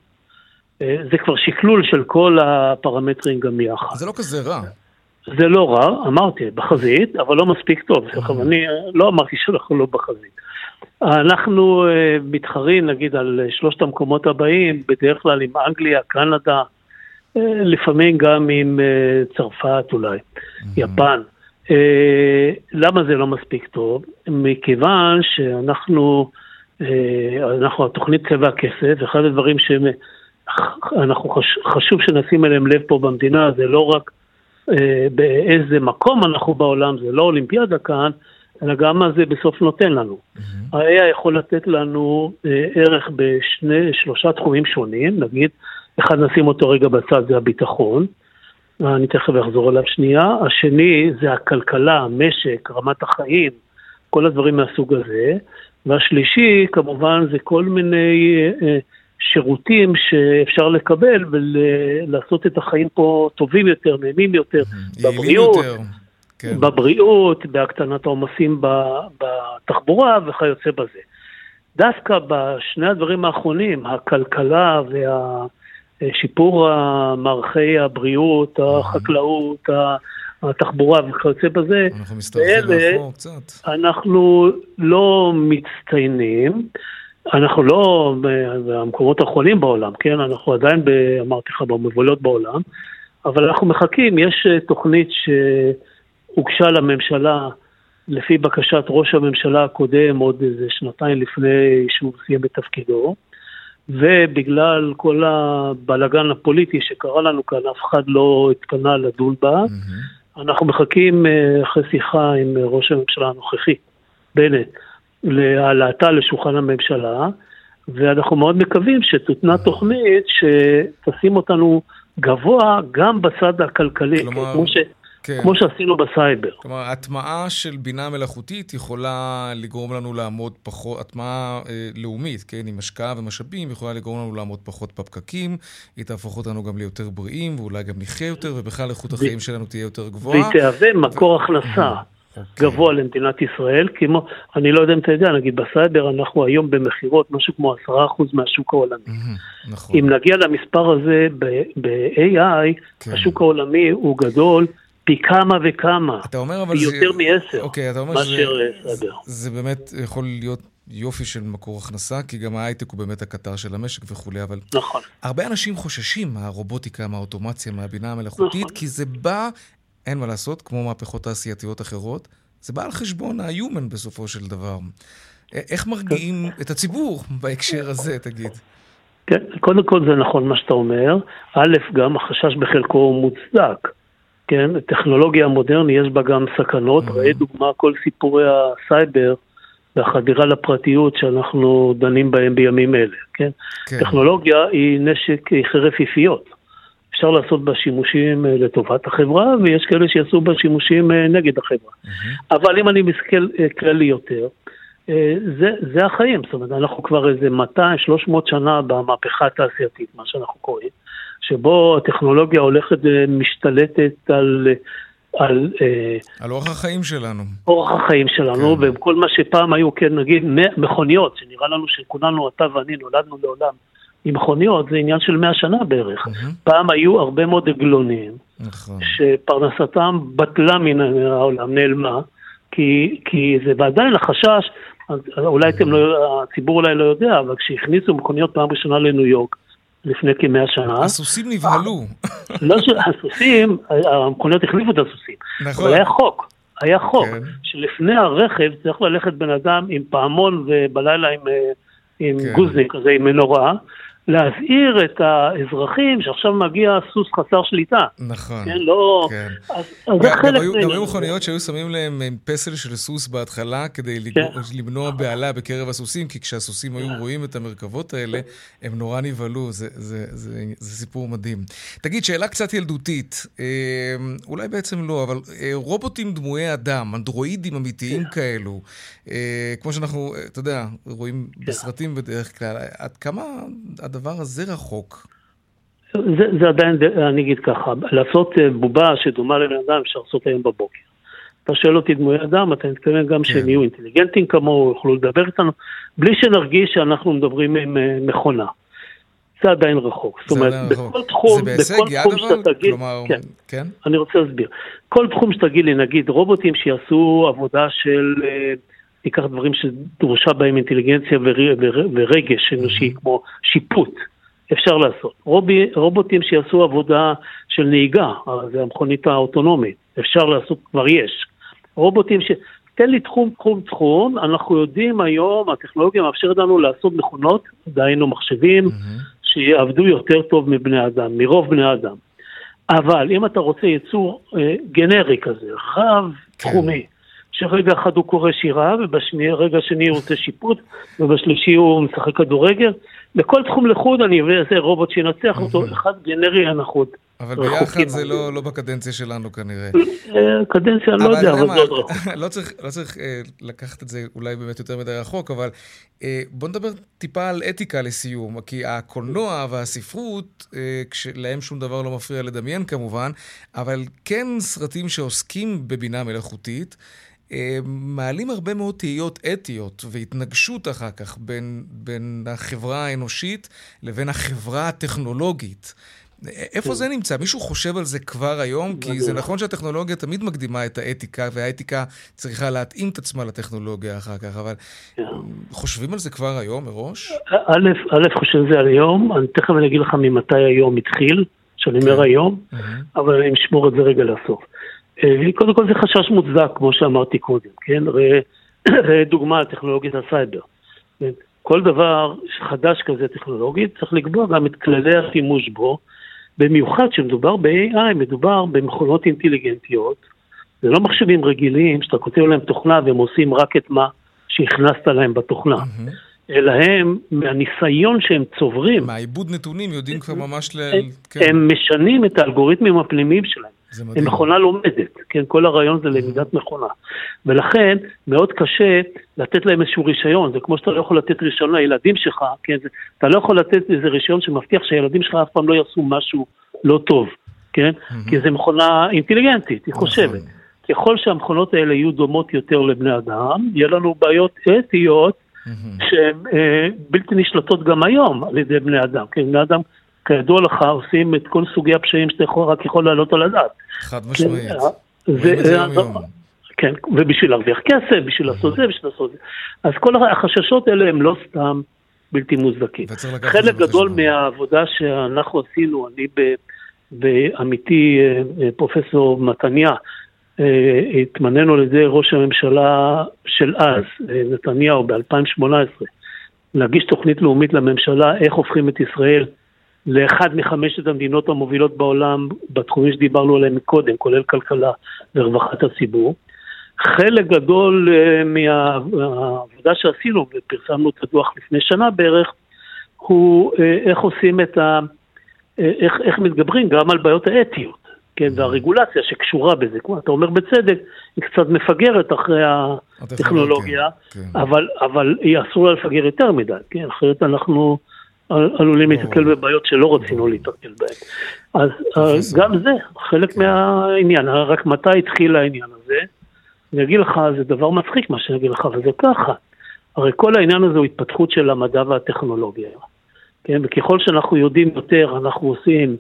אה, זה כבר שקלול של כל הפרמטרים גם יחד. זה לא כזה רע. זה לא רע, אמרתי, בחזית, אבל לא מספיק טוב. אה. אני לא אמרתי שאנחנו לא בחזית. אנחנו אה, מתחרים, נגיד, על שלושת המקומות הבאים, בדרך כלל עם אנגליה, קנדה, לפעמים גם עם צרפת אולי, יפן. למה זה לא מספיק טוב? מכיוון שאנחנו, אנחנו, התוכנית צבע הכסף, אחד הדברים שהם... אנחנו חש, חשוב שנשים אליהם לב פה במדינה, זה לא רק אה, באיזה מקום אנחנו בעולם, זה לא אולימפיאדה כאן, אלא גם מה זה בסוף נותן לנו. Mm-hmm. ה-AI יכול לתת לנו אה, ערך בשני, שלושה תחומים שונים, נגיד, אחד נשים אותו רגע בצד, זה הביטחון, אני תכף אחזור עליו שנייה, השני זה הכלכלה, המשק, רמת החיים, כל הדברים מהסוג הזה, והשלישי כמובן זה כל מיני אה, שירותים שאפשר לקבל ולעשות את החיים פה טובים יותר, נעימים יותר, בבריאות, יותר. כן. בבריאות, בהקטנת העומסים בתחבורה וכיוצא בזה. דווקא בשני הדברים האחרונים, הכלכלה והשיפור מערכי הבריאות, החקלאות, התחבורה וכיוצא בזה, אנחנו מסתרחים מאחור קצת. אנחנו לא מצטיינים. אנחנו לא במקומות האחרונים בעולם, כן? אנחנו עדיין, ב, אמרתי לך, במובלות בעולם, אבל אנחנו מחכים, יש אה, תוכנית שהוגשה לממשלה לפי בקשת ראש הממשלה הקודם, עוד איזה שנתיים לפני שהוא סיים את תפקידו, ובגלל כל הבלגן הפוליטי שקרה לנו כאן, אף אחד לא התפנה לדון בה. Mm-hmm. אנחנו מחכים אה, אחרי שיחה עם ראש הממשלה הנוכחי, בנט. להעלאתה לשולחן הממשלה, ואנחנו מאוד מקווים שתותנה תוכנית שתשים אותנו גבוה גם בצד הכלכלי, כלומר, כמו, ש... כן. כמו שעשינו בסייבר. כלומר, הטמעה של בינה מלאכותית יכולה לגרום לנו לעמוד פחות, הטמעה אה, לאומית, כן, עם השקעה ומשאבים, יכולה לגרום לנו לעמוד פחות בפקקים, היא תהפוך אותנו גם ליותר בריאים, ואולי גם נחיה יותר, ובכלל איכות החיים שלנו תהיה יותר גבוהה. והיא תהווה מקור הכנסה. אוקיי. גבוה למדינת ישראל, כמו, אני לא יודע אם אתה יודע, נגיד בסייבר אנחנו היום במכירות משהו כמו עשרה אחוז מהשוק העולמי. נכון. אם נגיע למספר הזה ב-AI, כן. השוק העולמי הוא גדול. פי כמה וכמה, אתה אומר אבל זה... יותר מעשר, אוקיי, אתה אומר שזה... זה, זה באמת יכול להיות יופי של מקור הכנסה, כי גם ההייטק הוא באמת הקטר של המשק וכולי, אבל... נכון. הרבה אנשים חוששים מהרובוטיקה, מהאוטומציה, מהבינה המלאכותית, נכון. כי זה בא, אין מה לעשות, כמו מהפכות תעשייתיות אחרות, זה בא על חשבון ה-human בסופו של דבר. איך מרגיעים את הציבור בהקשר הזה, תגיד? כן, קודם כל זה נכון מה שאתה אומר. א', גם החשש בחלקו מוצדק. כן, טכנולוגיה מודרנית יש בה גם סכנות. Mm-hmm. ראה דוגמה כל סיפורי הסייבר והחדירה לפרטיות שאנחנו דנים בהם בימים אלה, כן? כן. טכנולוגיה היא נשק, היא חרף יפיות. אפשר לעשות בה שימושים אה, לטובת החברה, ויש כאלה שיעשו בה שימושים אה, נגד החברה. Mm-hmm. אבל אם אני מסתכל אה, כללי יותר, זה, זה החיים, זאת אומרת, אנחנו כבר איזה 200-300 שנה במהפכה התעשייתית, מה שאנחנו קוראים, שבו הטכנולוגיה הולכת ומשתלטת על על... על אורח החיים שלנו. אורח החיים שלנו, כן. וכל מה שפעם היו, כן, נגיד, מכוניות, שנראה לנו שכולנו, אתה ואני, נולדנו לעולם עם מכוניות, זה עניין של מאה שנה בערך. Mm-hmm. פעם היו הרבה מאוד עגלונים, נכון. שפרנסתם בטלה מן העולם, נעלמה, כי, כי זה ועדיין החשש, אולי אתם לא, הציבור אולי לא יודע, אבל כשהכניסו מכוניות פעם ראשונה לניו יורק, לפני כמאה שנה. הסוסים נבהלו. לא, הסוסים, המכוניות החליפו את הסוסים. נכון. אבל היה חוק, היה חוק, כן. שלפני הרכב צריך ללכת בן אדם עם פעמון ובלילה עם, אה, עם כן. גוזניק כזה, עם מנורה, להזהיר את האזרחים שעכשיו מגיע סוס חסר שליטה. נכון. כן, לא... כן. אז, אז זה חלק... גם היו מכוניות שהיו שמים להם פסל של סוס בהתחלה כדי כן. למנוע בהלה בקרב הסוסים, כי כשהסוסים היו רואים את המרכבות האלה, הם נורא נבהלו, זה, זה, זה, זה, זה סיפור מדהים. תגיד, שאלה קצת ילדותית, אה, אולי בעצם לא, אבל אה, רובוטים דמויי אדם, אנדרואידים אמיתיים כן. כאלו, אה, כמו שאנחנו, אתה יודע, רואים כן. בסרטים בדרך כלל, עד כמה... הדבר הזה רחוק. זה, זה עדיין, אני אגיד ככה, לעשות אה, בובה שדומה לבן אדם אפשר לעשות היום בבוקר. אתה שואל אותי דמוי אדם, אתה מתכוון גם כן. שהם יהיו אינטליגנטים כמוהו, יוכלו לדבר איתנו, בלי שנרגיש שאנחנו מדברים עם אה, מכונה. זה עדיין רחוק. זאת אומרת, בכל תחום, זה בהישג יד אבל? תגיד, כלומר, כן, כן? אני רוצה להסביר. כל תחום שתגיד לי, נגיד רובוטים שיעשו עבודה של... אה, ניקח דברים שדרושה בהם אינטליגנציה ורגש אנושי, mm-hmm. כמו שיפוט, אפשר לעשות. רובי, רובוטים שיעשו עבודה של נהיגה, זה המכונית האוטונומית, אפשר לעשות, כבר יש. רובוטים ש... תן לי תחום, תחום, תחום, אנחנו יודעים היום, הטכנולוגיה מאפשרת לנו לעשות מכונות, דהיינו מחשבים, mm-hmm. שיעבדו יותר טוב מבני אדם, מרוב בני אדם. אבל אם אתה רוצה ייצור אה, גנרי כזה, רב-תחומי, כן. שרגע אחד הוא קורא שירה, וברגע שני הוא עושה שיפוט, ובשלישי הוא משחק כדורגל. לכל תחום לחוד אני אביא איזה רובוט שינצח אותו, אחד גנרי הנחות. אבל ביחד זה לא, לא בקדנציה שלנו כנראה. אה, קדנציה, אני לא יודע, אבל זה עוד רחוק. לא צריך, לא צריך אה, לקחת את זה אולי באמת יותר מדי רחוק, אבל אה, בוא נדבר טיפה על אתיקה לסיום, כי הקולנוע והספרות, אה, להם שום דבר לא מפריע לדמיין כמובן, אבל כן סרטים שעוסקים בבינה מלאכותית, מעלים הרבה מאוד תהיות אתיות והתנגשות אחר כך בין, בין החברה האנושית לבין החברה הטכנולוגית. איפה כן. זה נמצא? מישהו חושב על זה כבר היום? כי זה נכון שהטכנולוגיה תמיד מקדימה את האתיקה, והאתיקה צריכה להתאים את עצמה לטכנולוגיה אחר כך, אבל כן. חושבים על זה כבר היום מראש? א', א', חושב על זה היום, אני תכף אני אגיד לך ממתי היום התחיל, שאני אומר כן. היום, אבל אני אשמור את זה רגע לסוף. אה, קודם כל זה חשש מוצדק, כמו שאמרתי קודם, כן? ראה דוגמה על טכנולוגיית הסייבר. כן? כל דבר חדש כזה טכנולוגית, צריך לקבוע גם את כללי השימוש בו, במיוחד כשמדובר ב-AI, מדובר במכונות אינטליגנטיות, זה לא מחשבים רגילים שאתה כותב להם תוכנה והם עושים רק את מה שהכנסת להם בתוכנה. Mm-hmm. אלא הם, מהניסיון שהם צוברים. מהעיבוד נתונים יודעים כבר ממש ל... הם, כן. הם משנים את האלגוריתמים הפנימיים שלהם. מכונה לומדת, כן, כל הרעיון זה למידת מכונה. ולכן מאוד קשה לתת להם איזשהו רישיון, זה כמו שאתה לא יכול לתת רישיון לילדים שלך, כן, אתה לא יכול לתת איזה רישיון שמבטיח שהילדים שלך אף פעם לא יעשו משהו לא טוב, כן, mm-hmm. כי זו מכונה אינטליגנטית, היא נכון. חושבת. ככל שהמכונות האלה יהיו דומות יותר לבני אדם, יהיה לנו בעיות אתיות mm-hmm. שהן אה, בלתי נשלטות גם היום על ידי בני אדם, כן, בני אדם כידוע לך, עושים את כל סוגי הפשעים שאתה יכול, רק יכול לעלות על הדעת. חד משמעית. כן, זה, כן, ובשביל להרוויח כסף, בשביל לעשות זה, בשביל לעשות זה. אז כל החששות האלה הם לא סתם בלתי מוזדקים. חלק גדול מהעבודה שאנחנו עשינו, אני בעמיתי אה, פרופסור מתניה, אה, התמנינו על ידי ראש הממשלה של אז, אה, נתניהו, ב-2018, להגיש תוכנית לאומית לממשלה איך הופכים את ישראל לאחד מחמשת המדינות המובילות בעולם בתחומים שדיברנו עליהם קודם, כולל כלכלה ורווחת הציבור. חלק גדול אה, מהעבודה שעשינו, ופרסמנו את הדוח לפני שנה בערך, הוא איך עושים את ה... איך, איך מתגברים גם על בעיות האתיות. כן, והרגולציה שקשורה בזה, כמו אתה אומר בצדק, היא קצת מפגרת אחרי הטכנולוגיה, כן, כן. אבל, אבל היא אסור לה לפגר יותר מדי, כן, אחרת אנחנו עלולים להתקל בבעיות שלא רצינו להתקל בהן. אז גם זה חלק כן. מהעניין, רק מתי התחיל העניין הזה? אני אגיד לך, זה דבר מצחיק מה שאני אגיד לך, וזה ככה. הרי כל העניין הזה הוא התפתחות של המדע והטכנולוגיה. כן, וככל שאנחנו יודעים יותר, אנחנו עושים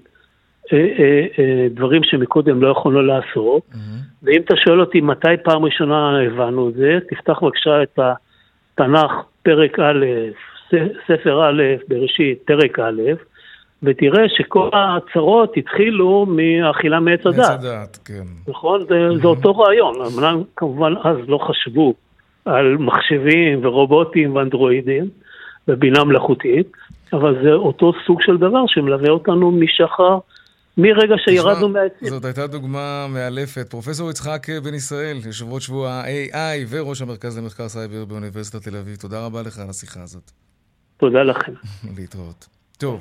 אה, אה, אה, דברים שמקודם לא יכולנו לעשות. Mm-hmm. ואם אתה שואל אותי מתי פעם ראשונה הבנו את זה, תפתח בבקשה את התנ"ך, פרק א', ספר א', בראשית, פרק א', ותראה שכל הצרות התחילו מאכילה מעץ הדת. מעץ הדת, כן. נכון? זה, mm-hmm. זה אותו רעיון. אמנם כמובן אז לא חשבו על מחשבים ורובוטים ואנדרואידים ובינה מלאכותית, אבל זה אותו סוג של דבר שמלווה אותנו משחר מרגע שירדנו מהעצים. זאת הייתה דוגמה מאלפת. פרופסור יצחק בן ישראל, יושב ראש שבוע ה-AI וראש המרכז למחקר סייבר באוניברסיטת תל אביב, תודה רבה לך על השיחה הזאת. תודה לכם. להתראות. טוב.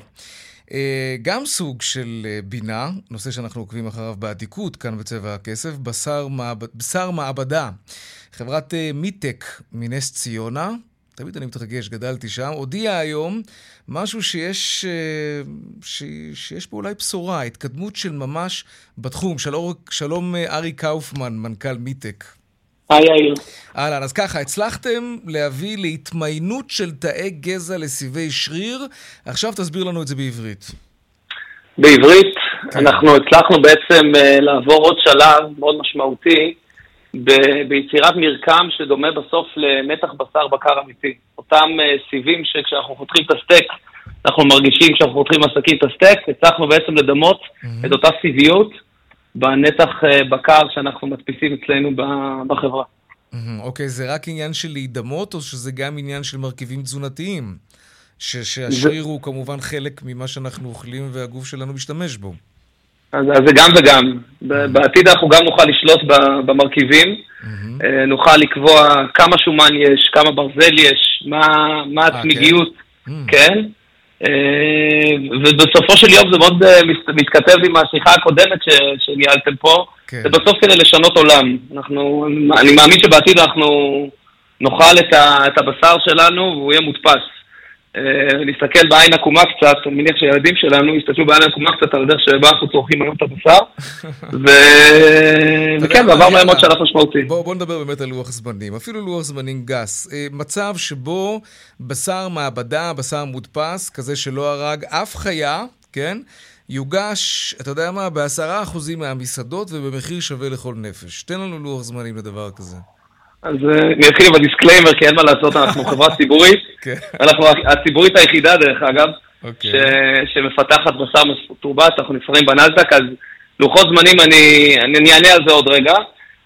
אה, גם סוג של אה, בינה, נושא שאנחנו עוקבים אחריו באדיקות כאן בצבע הכסף, בשר, מעבד, בשר מעבדה. חברת אה, מיטק מנס ציונה תמיד אני מתרגש, גדלתי שם, הודיע היום משהו שיש, ש, שיש פה אולי בשורה, התקדמות של ממש בתחום. שלום, שלום ארי קאופמן, מנכ"ל מיטק. היי יאיר. אהלן, אז ככה, הצלחתם להביא להתמיינות של תאי גזע לסיבי שריר, עכשיו תסביר לנו את זה בעברית. בעברית, כן. אנחנו הצלחנו בעצם אה, לעבור עוד שלב מאוד משמעותי. ב- ביצירת מרקם שדומה בסוף למתח בשר בקר אמיתי. אותם uh, סיבים שכשאנחנו חותכים את הסטייק, אנחנו מרגישים כשאנחנו חותכים עסקים את הסטייק, הצלחנו בעצם לדמות mm-hmm. את אותה סיביות בנתח uh, בקר שאנחנו מדפיסים אצלנו בחברה. אוקיי, זה רק עניין של להידמות, או שזה גם עניין של מרכיבים תזונתיים? ש- שהשריר זה... הוא כמובן חלק ממה שאנחנו אוכלים והגוף שלנו משתמש בו. אז, אז זה גם וגם. בעתיד אנחנו גם נוכל לשלוט במרכיבים, mm-hmm. נוכל לקבוע כמה שומן יש, כמה ברזל יש, מה, מה אה, הצמיגיות, כן? אה, ובסופו של יום זה מאוד מתכתב עם השיחה הקודמת ש, שניהלתם פה, כן. זה בסוף כדי לשנות עולם. אנחנו, אני מאמין שבעתיד אנחנו נאכל את, ה, את הבשר שלנו והוא יהיה מודפס. אה, בעין עקומה קצת, אני מניח שהילדים שלנו יסתכלו בעין עקומה קצת על הדרך שבה אנחנו צורכים היום את הבשר, וכן, עבר מהם עוד שלב משמעותי. בואו נדבר באמת על לוח זמנים, אפילו לוח זמנים גס. אה, מצב שבו בשר מעבדה, בשר מודפס, כזה שלא הרג אף חיה, כן? יוגש, אתה יודע מה, בעשרה אחוזים מהמסעדות ובמחיר שווה לכל נפש. תן לנו לוח זמנים לדבר כזה. אז אה, אני אתחיל עם ה disclaimer, כי אין מה לעשות, אנחנו חברה ציבורית. כן. אנחנו הציבורית היחידה, דרך אגב, אוקיי. שמפתחת בשר מתורבת, אנחנו נסחרים בנאסדק, אז לוחות זמנים, אני אענה על זה עוד רגע,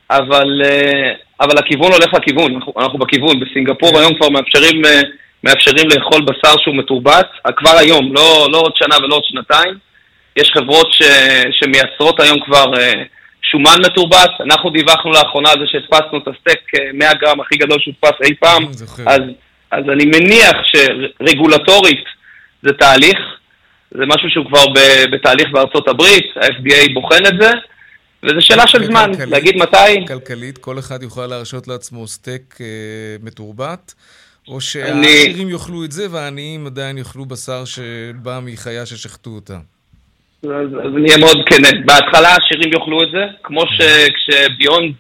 אבל אה, הכיוון הולך לכיוון, אנחנו בכיוון. בסינגפור כן. היום כבר אה, מאפשרים לאכול בשר שהוא מתורבת, כבר היום, לא, לא עוד שנה ולא עוד שנתיים. יש חברות שמייצרות היום כבר... שומן מתורבת, אנחנו דיווחנו לאחרונה על זה שהדפסנו את הסטייק 100 אה, גרם הכי גדול שהודפס אי פעם, אז, אז אני מניח שרגולטורית זה תהליך, זה משהו שהוא כבר בתהליך בארצות הברית, ה-FDA בוחן את זה, וזו שאלה של זמן, להגיד מתי... כלכלית, כל אחד יוכל להרשות לעצמו סטייק אה, מתורבת, או שהעשירים אני... יאכלו את זה והעניים עדיין יאכלו בשר שבא מחיה ששחטו אותה. אז, אז אני אהיה מאוד כן. בהתחלה העשירים יאכלו את זה, כמו שכש Beyond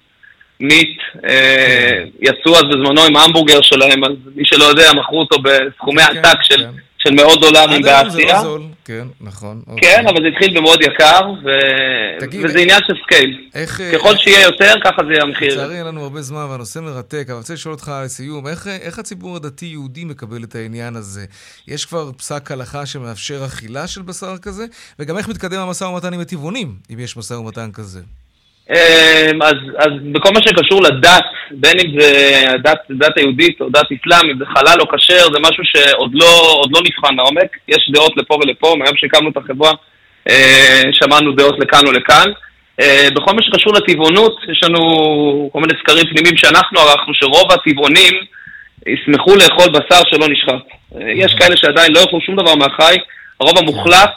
Meat אה, יצאו אז בזמנו עם ההמבורגר שלהם, אז מי שלא יודע, מכרו אותו בסכומי כן, עתק של, כן. של מאות דולרים באסיה. כן, נכון. כן, אוקיי. אבל זה התחיל במאוד יקר, ו... תגיד, וזה עניין של scale. איך... ככל שיהיה יותר, ככה זה יהיה המחיר. לצערי אין לנו הרבה זמן והנושא מרתק, אבל אני רוצה לשאול אותך לסיום, איך, איך הציבור הדתי-יהודי מקבל את העניין הזה? יש כבר פסק הלכה שמאפשר אכילה של בשר כזה? וגם איך מתקדם המשא ומתן עם הטבעונים, אם יש משא ומתן כזה? אמ, אז, אז בכל מה שקשור לדת, בין אם זה דת, דת היהודית או דת אסלאמית, זה חלל או כשר, זה משהו שעוד לא, לא נבחן לעומק. יש דעות לפה ולפה, מהיום שהקמנו את החברה אה, שמענו דעות לכאן או לכאן. אה, בכל מה שקשור לטבעונות, יש לנו כל מיני סקרים פנימיים שאנחנו ערכנו, שרוב הטבעונים ישמחו לאכול בשר שלא נשחט. אה, יש כאלה שעדיין לא יאכלו שום דבר מהחי, הרוב המוחלט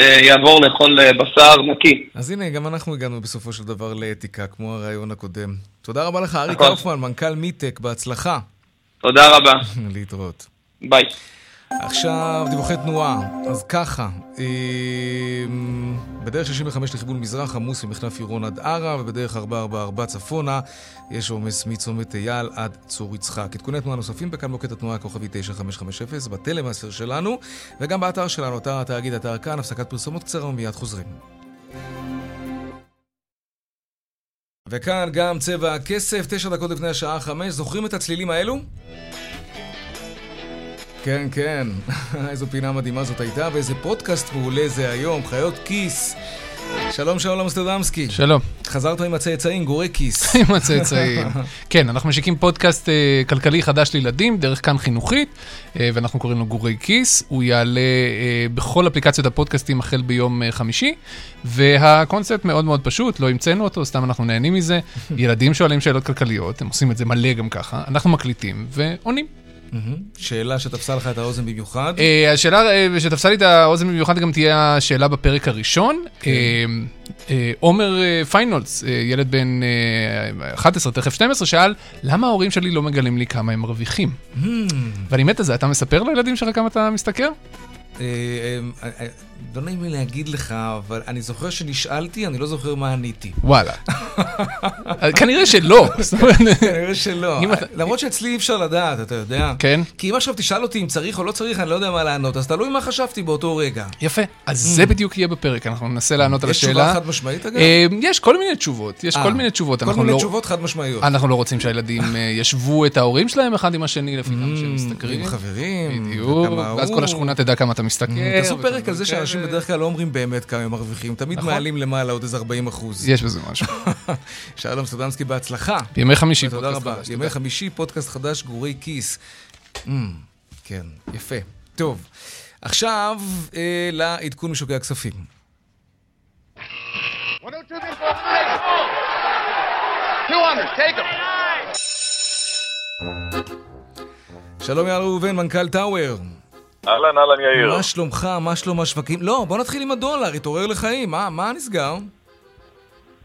יעבור לאכול אה, בשר נקי. אז הנה, גם אנחנו הגענו בסופו של דבר לאתיקה, כמו הרעיון הקודם. תודה רבה לך, אריק קאופמן, מנכ"ל מיטק, בהצלחה. תודה רבה. להתראות. ביי. עכשיו, דיווחי תנועה. אז ככה, אמ, בדרך 65 לכיוון מזרח עמוס ממחלף עירון עד ערה, ובדרך 444 צפונה יש עומס מצומת אייל עד צור יצחק. עדכוני תנועה נוספים בכאן מוקד התנועה הכוכבי 9550, בטלמאסר שלנו, וגם באתר שלנו, אתר התאגיד, אתר כאן, הפסקת פרסומות קצרה ומיד חוזרים. וכאן גם צבע הכסף, תשע דקות לפני השעה חמש. זוכרים את הצלילים האלו? כן, כן. איזו פינה מדהימה זאת הייתה, ואיזה פודקאסט מעולה זה היום, חיות כיס. שלום שלום אמסטרדמסקי. שלום. חזרת עם הצאצאים, גורי כיס. עם הצאצאים. כן, אנחנו משיקים פודקאסט uh, כלכלי חדש לילדים, דרך כאן חינוכית, uh, ואנחנו קוראים לו גורי כיס. הוא יעלה uh, בכל אפליקציות הפודקאסטים החל ביום uh, חמישי, והקונספט מאוד מאוד פשוט, לא המצאנו אותו, סתם אנחנו נהנים מזה. ילדים שואלים שאלות כלכליות, הם עושים את זה מלא גם ככה, אנחנו מקליטים ועונים. שאלה שתפסה לך את האוזן במיוחד? אה, השאלה אה, שתפסה לי את האוזן במיוחד גם תהיה השאלה בפרק הראשון. כן. אה, עומר פיינולס, ילד בן 11, תכף 12, שאל, למה ההורים שלי לא מגלים לי כמה הם מרוויחים? ואני מת על זה, אתה מספר לילדים שלך כמה אתה משתכר? לא נעים לי להגיד לך, אבל אני זוכר שנשאלתי, אני לא זוכר מה עניתי. וואלה. כנראה שלא. כנראה שלא. למרות שאצלי אי אפשר לדעת, אתה יודע. כן? כי אם עכשיו תשאל אותי אם צריך או לא צריך, אני לא יודע מה לענות, אז תלוי מה חשבתי באותו רגע. יפה. אז זה mm. בדיוק יהיה בפרק, אנחנו ננסה לענות על השאלה. יש תשובה חד משמעית אגב? אה, יש כל מיני תשובות, יש כל אה, מיני תשובות. כל מיני לא- תשובות חד משמעיות. אנחנו לא רוצים שהילדים אה, ישבו את ההורים שלהם אחד עם השני לפי כמה שהם mm, משתכרים. עם חברים. בדיוק. ואז כל השכונה תדע כמה אתה משתכר. Mm, תעשו פרק על זה שאנשים בדרך כלל לא אומרים באמת כמה הם מרוויחים, תמיד נכון. מעלים למעלה עוד איזה 40 אחוז. יש בזה משהו. שלום סטודנסקי, בהצלחה. ימי חמישי תודה רבה. ימי חמישי, פודקאסט חדש, גורי כיס. Mm, כן, יפה. טוב, עכשיו אה, לעדכון משוקי הכספים. שלום יאיר ראובן, מנכ"ל טאוור. אהלן, אהלן יאיר. מה שלומך? מה שלום השווקים? לא, בוא נתחיל עם הדולר, התעורר לחיים. מה, מה נסגר?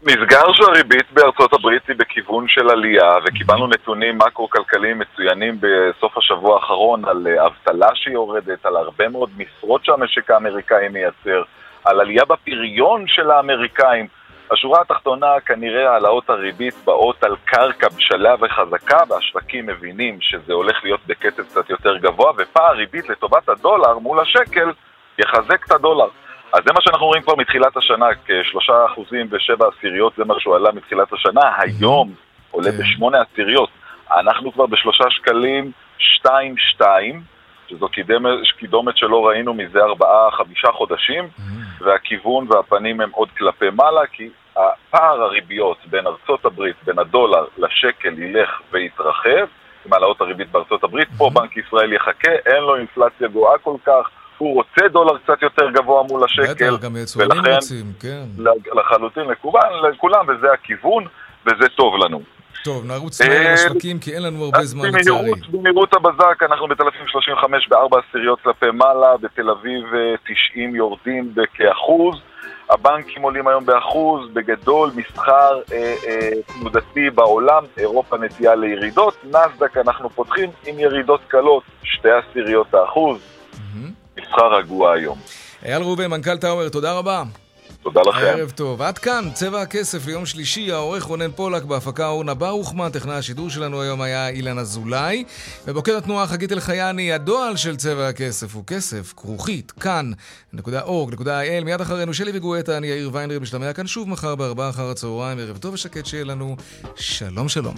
נסגר שהריבית בארצות הברית היא בכיוון של עלייה, וקיבלנו נתונים מקרו-כלכליים מצוינים בסוף השבוע האחרון על אה, אבטלה שיורדת, על הרבה מאוד משרות שהמשק האמריקאי מייצר, על עלייה בפריון של האמריקאים. השורה התחתונה, כנראה העלאות הריבית באות על קרקע בשלה וחזקה, והשווקים מבינים שזה הולך להיות בקצב קצת יותר גבוה, ופער ריבית לטובת הדולר מול השקל יחזק את הדולר. אז זה מה שאנחנו רואים כבר מתחילת השנה, כשלושה אחוזים ושבע עשיריות, זה מה שהוא עלה מתחילת השנה, היום עולה כן. בשמונה עשיריות. אנחנו כבר בשלושה שקלים שתיים שתיים, שזו קידומת, קידומת שלא ראינו מזה ארבעה, חמישה חודשים, והכיוון והפנים הם עוד כלפי מעלה, כי הפער הריביות בין ארצות הברית, בין הדולר לשקל ילך ויתרחב, עם העלאות הריבית בארצות הברית, פה בנק ישראל יחכה, אין לו אינפלציה גואה כל כך, הוא רוצה דולר קצת יותר גבוה מול השקל, בטח, גם יצואנים רוצים, כן. לחלוטין לכולם, לכולם, וזה הכיוון, וזה טוב לנו. טוב, נרוץ מהר לשווקים כי אין לנו הרבה זמן לצערי. במהירות הבזק, אנחנו בתל אביב 35 בארבע עשיריות כלפי מעלה, בתל אביב 90 יורדים בכאחוז. הבנקים עולים היום באחוז, בגדול, מסחר אה, אה, תנודתי בעולם, אירופה נטייה לירידות, נסדק אנחנו פותחים עם ירידות קלות, שתי עשיריות האחוז, מסחר רגוע היום. אייל ראובן, מנכ"ל טאוור, תודה רבה. תודה לכם. ערב טוב. עד כאן, צבע הכסף ליום שלישי, העורך רונן פולק, בהפקה אורנה ברוכמן, טכנאי השידור שלנו היום היה אילן אזולאי. בבוקר התנועה חגית אלחייני, הדועל של צבע הכסף הוא כסף, כרוכית, כאן.org.il. מיד אחרינו שלי וגואטה, אני יאיר ויינרי, משתמע כאן שוב מחר בארבעה אחר הצהריים. ערב טוב ושקט שיהיה לנו. שלום שלום.